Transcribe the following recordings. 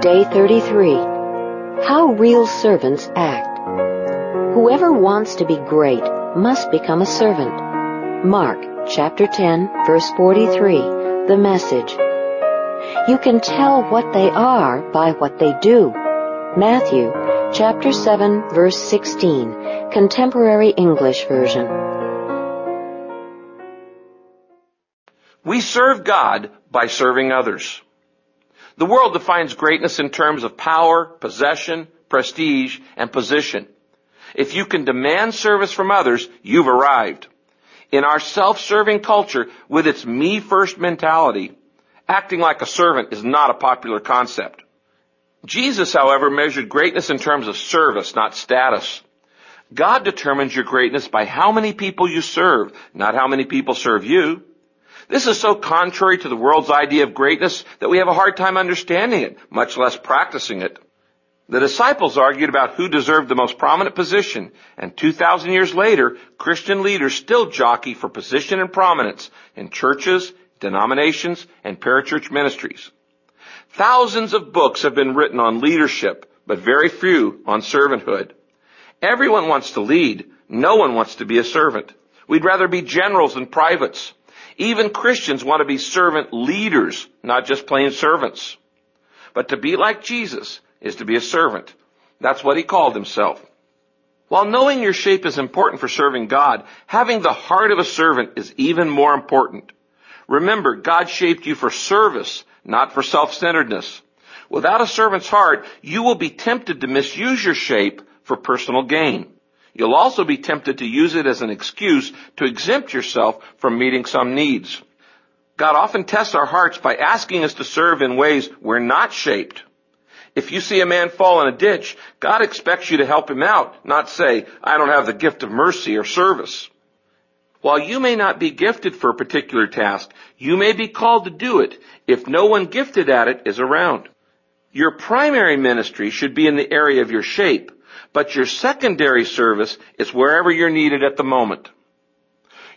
Day 33. How real servants act. Whoever wants to be great must become a servant. Mark chapter 10 verse 43. The message. You can tell what they are by what they do. Matthew chapter 7 verse 16. Contemporary English version. We serve God by serving others. The world defines greatness in terms of power, possession, prestige, and position. If you can demand service from others, you've arrived. In our self-serving culture, with its me first mentality, acting like a servant is not a popular concept. Jesus, however, measured greatness in terms of service, not status. God determines your greatness by how many people you serve, not how many people serve you. This is so contrary to the world's idea of greatness that we have a hard time understanding it, much less practicing it. The disciples argued about who deserved the most prominent position, and 2,000 years later, Christian leaders still jockey for position and prominence in churches, denominations, and parachurch ministries. Thousands of books have been written on leadership, but very few on servanthood. Everyone wants to lead. No one wants to be a servant. We'd rather be generals than privates. Even Christians want to be servant leaders, not just plain servants. But to be like Jesus is to be a servant. That's what he called himself. While knowing your shape is important for serving God, having the heart of a servant is even more important. Remember, God shaped you for service, not for self-centeredness. Without a servant's heart, you will be tempted to misuse your shape for personal gain. You'll also be tempted to use it as an excuse to exempt yourself from meeting some needs. God often tests our hearts by asking us to serve in ways we're not shaped. If you see a man fall in a ditch, God expects you to help him out, not say, I don't have the gift of mercy or service. While you may not be gifted for a particular task, you may be called to do it if no one gifted at it is around. Your primary ministry should be in the area of your shape, but your secondary service is wherever you're needed at the moment.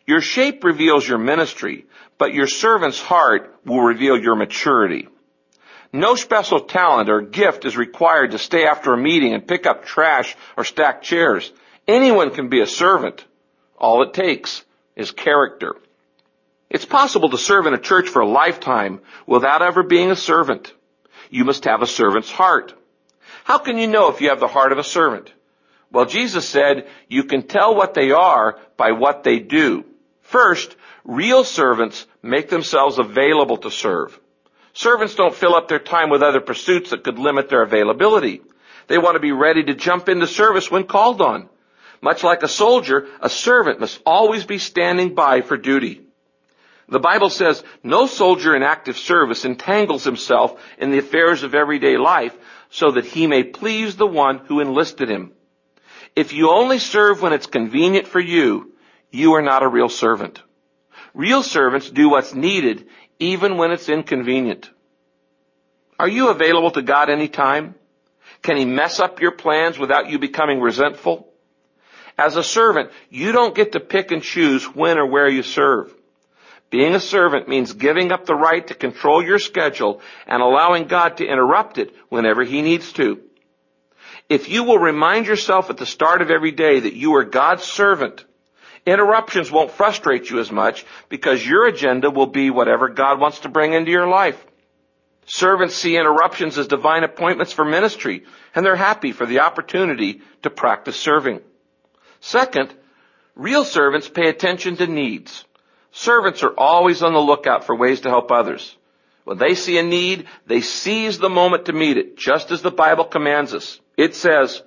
Your shape reveals your ministry, but your servant's heart will reveal your maturity. No special talent or gift is required to stay after a meeting and pick up trash or stack chairs. Anyone can be a servant. All it takes is character. It's possible to serve in a church for a lifetime without ever being a servant. You must have a servant's heart. How can you know if you have the heart of a servant? Well, Jesus said, you can tell what they are by what they do. First, real servants make themselves available to serve. Servants don't fill up their time with other pursuits that could limit their availability. They want to be ready to jump into service when called on. Much like a soldier, a servant must always be standing by for duty. The Bible says no soldier in active service entangles himself in the affairs of everyday life so that he may please the one who enlisted him. If you only serve when it's convenient for you, you are not a real servant. Real servants do what's needed even when it's inconvenient. Are you available to God anytime? Can He mess up your plans without you becoming resentful? As a servant, you don't get to pick and choose when or where you serve. Being a servant means giving up the right to control your schedule and allowing God to interrupt it whenever He needs to. If you will remind yourself at the start of every day that you are God's servant, interruptions won't frustrate you as much because your agenda will be whatever God wants to bring into your life. Servants see interruptions as divine appointments for ministry, and they're happy for the opportunity to practice serving. Second, real servants pay attention to needs. Servants are always on the lookout for ways to help others. When they see a need, they seize the moment to meet it, just as the Bible commands us. It says,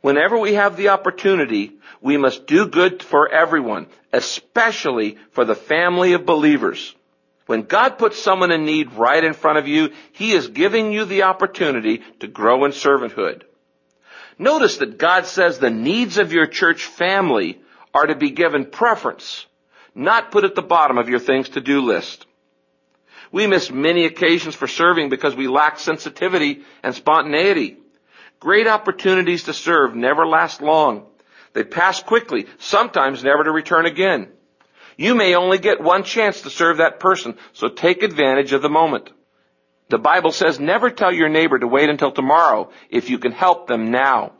whenever we have the opportunity, we must do good for everyone, especially for the family of believers. When God puts someone in need right in front of you, He is giving you the opportunity to grow in servanthood. Notice that God says the needs of your church family are to be given preference, not put at the bottom of your things to do list. We miss many occasions for serving because we lack sensitivity and spontaneity. Great opportunities to serve never last long. They pass quickly, sometimes never to return again. You may only get one chance to serve that person, so take advantage of the moment. The Bible says never tell your neighbor to wait until tomorrow if you can help them now.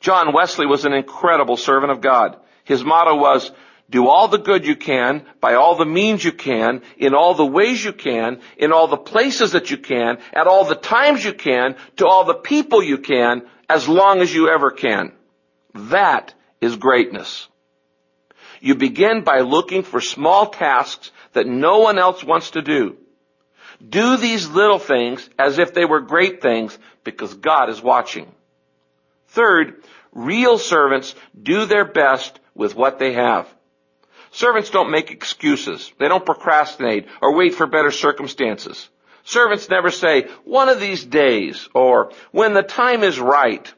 John Wesley was an incredible servant of God. His motto was, do all the good you can, by all the means you can, in all the ways you can, in all the places that you can, at all the times you can, to all the people you can, as long as you ever can. That is greatness. You begin by looking for small tasks that no one else wants to do. Do these little things as if they were great things because God is watching. Third, real servants do their best with what they have. Servants don't make excuses. They don't procrastinate or wait for better circumstances. Servants never say, one of these days, or when the time is right.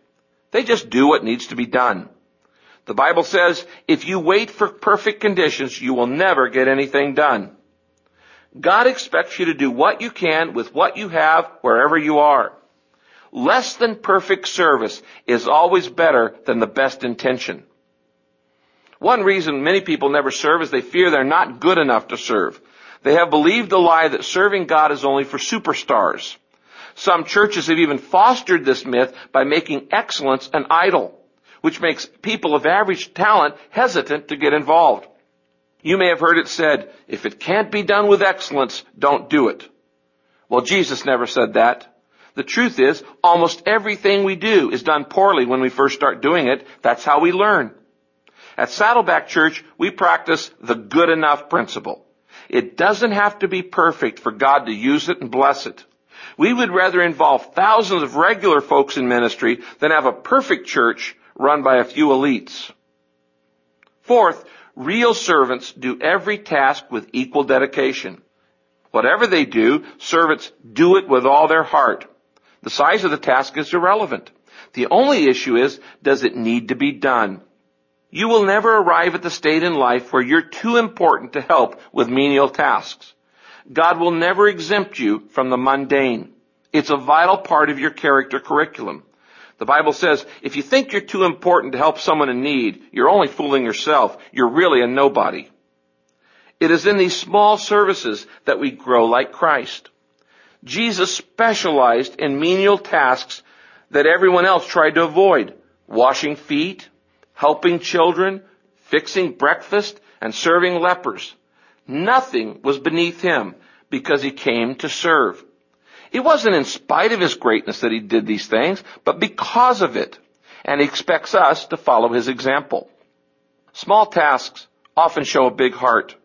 They just do what needs to be done. The Bible says, if you wait for perfect conditions, you will never get anything done. God expects you to do what you can with what you have wherever you are. Less than perfect service is always better than the best intention. One reason many people never serve is they fear they're not good enough to serve. They have believed the lie that serving God is only for superstars. Some churches have even fostered this myth by making excellence an idol which makes people of average talent hesitant to get involved. You may have heard it said, if it can't be done with excellence, don't do it. Well, Jesus never said that. The truth is, almost everything we do is done poorly when we first start doing it. That's how we learn. At Saddleback Church, we practice the good enough principle. It doesn't have to be perfect for God to use it and bless it. We would rather involve thousands of regular folks in ministry than have a perfect church run by a few elites. Fourth, real servants do every task with equal dedication. Whatever they do, servants do it with all their heart. The size of the task is irrelevant. The only issue is, does it need to be done? You will never arrive at the state in life where you're too important to help with menial tasks. God will never exempt you from the mundane. It's a vital part of your character curriculum. The Bible says, if you think you're too important to help someone in need, you're only fooling yourself. You're really a nobody. It is in these small services that we grow like Christ. Jesus specialized in menial tasks that everyone else tried to avoid. Washing feet, helping children, fixing breakfast, and serving lepers. Nothing was beneath him because he came to serve. It wasn't in spite of his greatness that he did these things, but because of it. And he expects us to follow his example. Small tasks often show a big heart.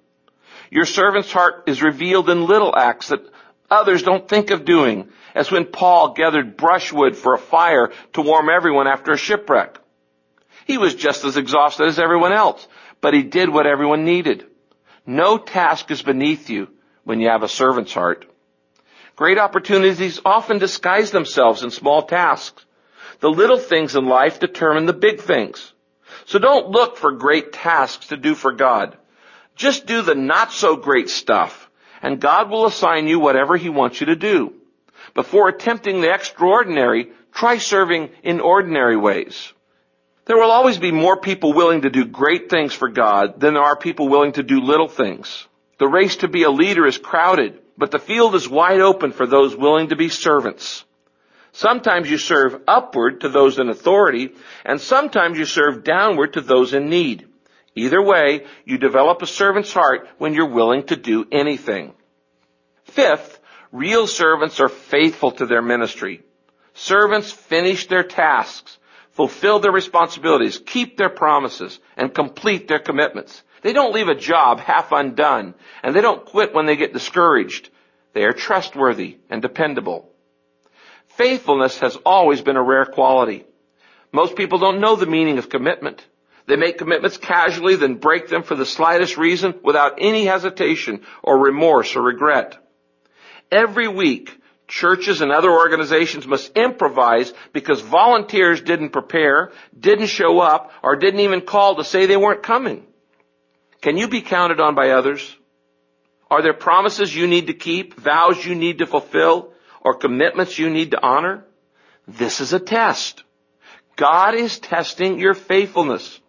Your servant's heart is revealed in little acts that others don't think of doing, as when Paul gathered brushwood for a fire to warm everyone after a shipwreck. He was just as exhausted as everyone else, but he did what everyone needed. No task is beneath you when you have a servant's heart. Great opportunities often disguise themselves in small tasks. The little things in life determine the big things. So don't look for great tasks to do for God. Just do the not so great stuff, and God will assign you whatever He wants you to do. Before attempting the extraordinary, try serving in ordinary ways. There will always be more people willing to do great things for God than there are people willing to do little things. The race to be a leader is crowded, but the field is wide open for those willing to be servants. Sometimes you serve upward to those in authority, and sometimes you serve downward to those in need. Either way, you develop a servant's heart when you're willing to do anything. Fifth, real servants are faithful to their ministry. Servants finish their tasks, fulfill their responsibilities, keep their promises, and complete their commitments. They don't leave a job half undone, and they don't quit when they get discouraged. They are trustworthy and dependable. Faithfulness has always been a rare quality. Most people don't know the meaning of commitment. They make commitments casually, then break them for the slightest reason without any hesitation or remorse or regret. Every week, churches and other organizations must improvise because volunteers didn't prepare, didn't show up, or didn't even call to say they weren't coming. Can you be counted on by others? Are there promises you need to keep, vows you need to fulfill, or commitments you need to honor? This is a test. God is testing your faithfulness.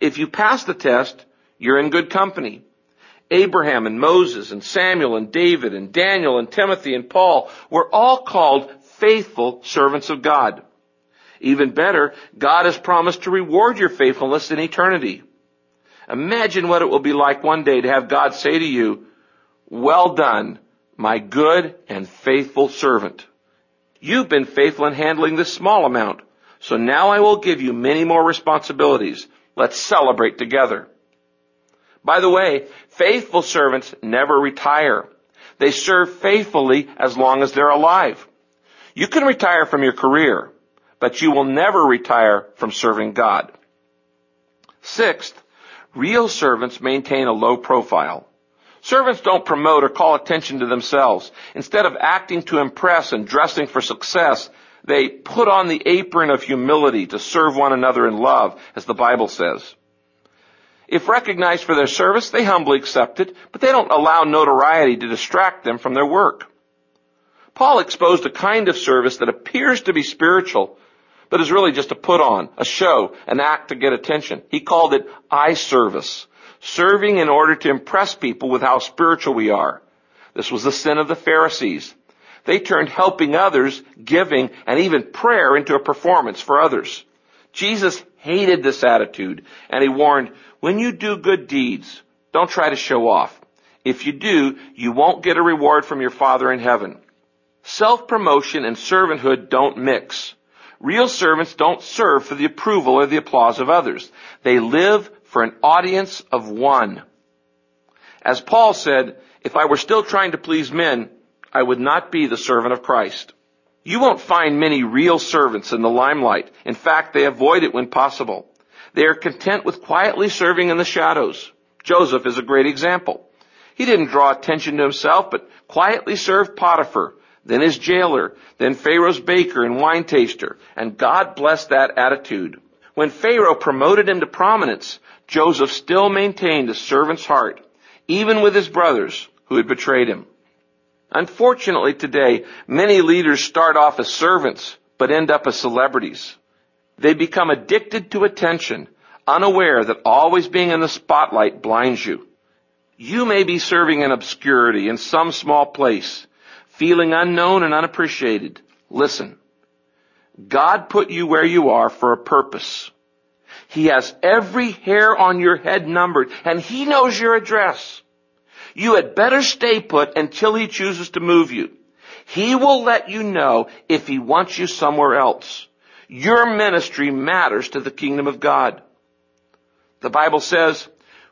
If you pass the test, You're in good company. Abraham and Moses and Samuel and David and Daniel and Timothy and Paul were all called faithful servants of God. Even better, God has promised to reward your faithfulness in eternity. Imagine what it will be like one day to have God say to you, well done, my good and faithful servant. You've been faithful in handling this small amount, so now I will give you many more responsibilities. Let's celebrate together. By the way, faithful servants never retire. They serve faithfully as long as they're alive. You can retire from your career, but you will never retire from serving God. Sixth, real servants maintain a low profile. Servants don't promote or call attention to themselves. Instead of acting to impress and dressing for success, they put on the apron of humility to serve one another in love, as the Bible says. If recognized for their service, they humbly accept it, but they don't allow notoriety to distract them from their work. Paul exposed a kind of service that appears to be spiritual, but is really just a put on, a show, an act to get attention. He called it eye service, serving in order to impress people with how spiritual we are. This was the sin of the Pharisees. They turned helping others, giving, and even prayer into a performance for others. Jesus hated this attitude, and he warned, when you do good deeds, don't try to show off. If you do, you won't get a reward from your Father in heaven. Self-promotion and servanthood don't mix. Real servants don't serve for the approval or the applause of others. They live for an audience of one. As Paul said, if I were still trying to please men, I would not be the servant of Christ. You won't find many real servants in the limelight. In fact, they avoid it when possible. They are content with quietly serving in the shadows. Joseph is a great example. He didn't draw attention to himself, but quietly served Potiphar, then his jailer, then Pharaoh's baker and wine taster, and God blessed that attitude. When Pharaoh promoted him to prominence, Joseph still maintained a servant's heart, even with his brothers who had betrayed him. Unfortunately today, many leaders start off as servants, but end up as celebrities. They become addicted to attention, unaware that always being in the spotlight blinds you. You may be serving in obscurity in some small place, feeling unknown and unappreciated, listen. God put you where you are for a purpose. He has every hair on your head numbered and He knows your address. You had better stay put until He chooses to move you. He will let you know if He wants you somewhere else. Your ministry matters to the kingdom of God. The Bible says,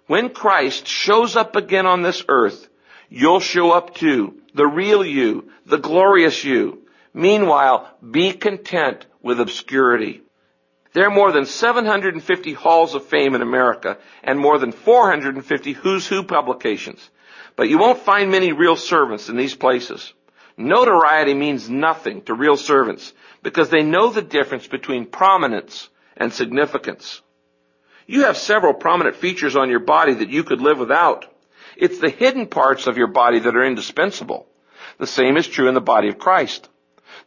when Christ shows up again on this earth, you'll show up too the real you, the glorious you. Meanwhile, be content with obscurity. There are more than 750 halls of fame in America and more than 450 who's who publications. But you won't find many real servants in these places. Notoriety means nothing to real servants because they know the difference between prominence and significance. You have several prominent features on your body that you could live without. It's the hidden parts of your body that are indispensable. The same is true in the body of Christ.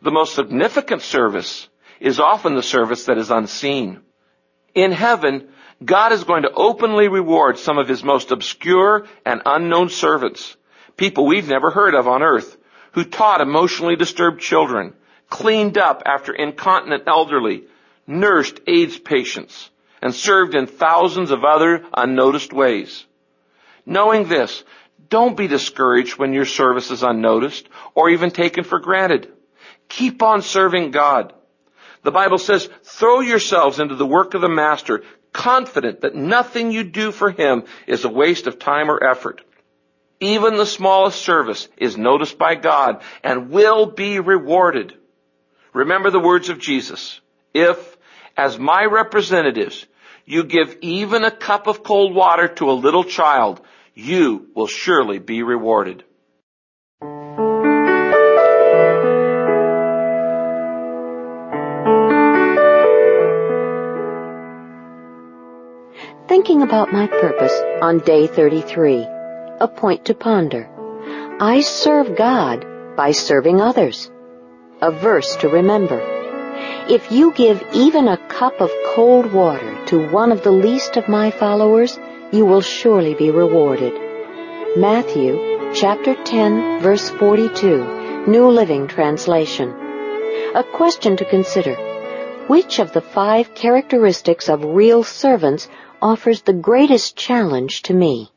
The most significant service is often the service that is unseen. In heaven, God is going to openly reward some of his most obscure and unknown servants, people we've never heard of on earth, who taught emotionally disturbed children, cleaned up after incontinent elderly, nursed AIDS patients, and served in thousands of other unnoticed ways. Knowing this, don't be discouraged when your service is unnoticed or even taken for granted. Keep on serving God. The Bible says, throw yourselves into the work of the Master, confident that nothing you do for Him is a waste of time or effort. Even the smallest service is noticed by God and will be rewarded. Remember the words of Jesus. If, as my representatives, you give even a cup of cold water to a little child, you will surely be rewarded. Thinking about my purpose on day 33. A point to ponder. I serve God by serving others. A verse to remember. If you give even a cup of cold water to one of the least of my followers, you will surely be rewarded. Matthew chapter 10 verse 42, New Living Translation. A question to consider. Which of the five characteristics of real servants offers the greatest challenge to me?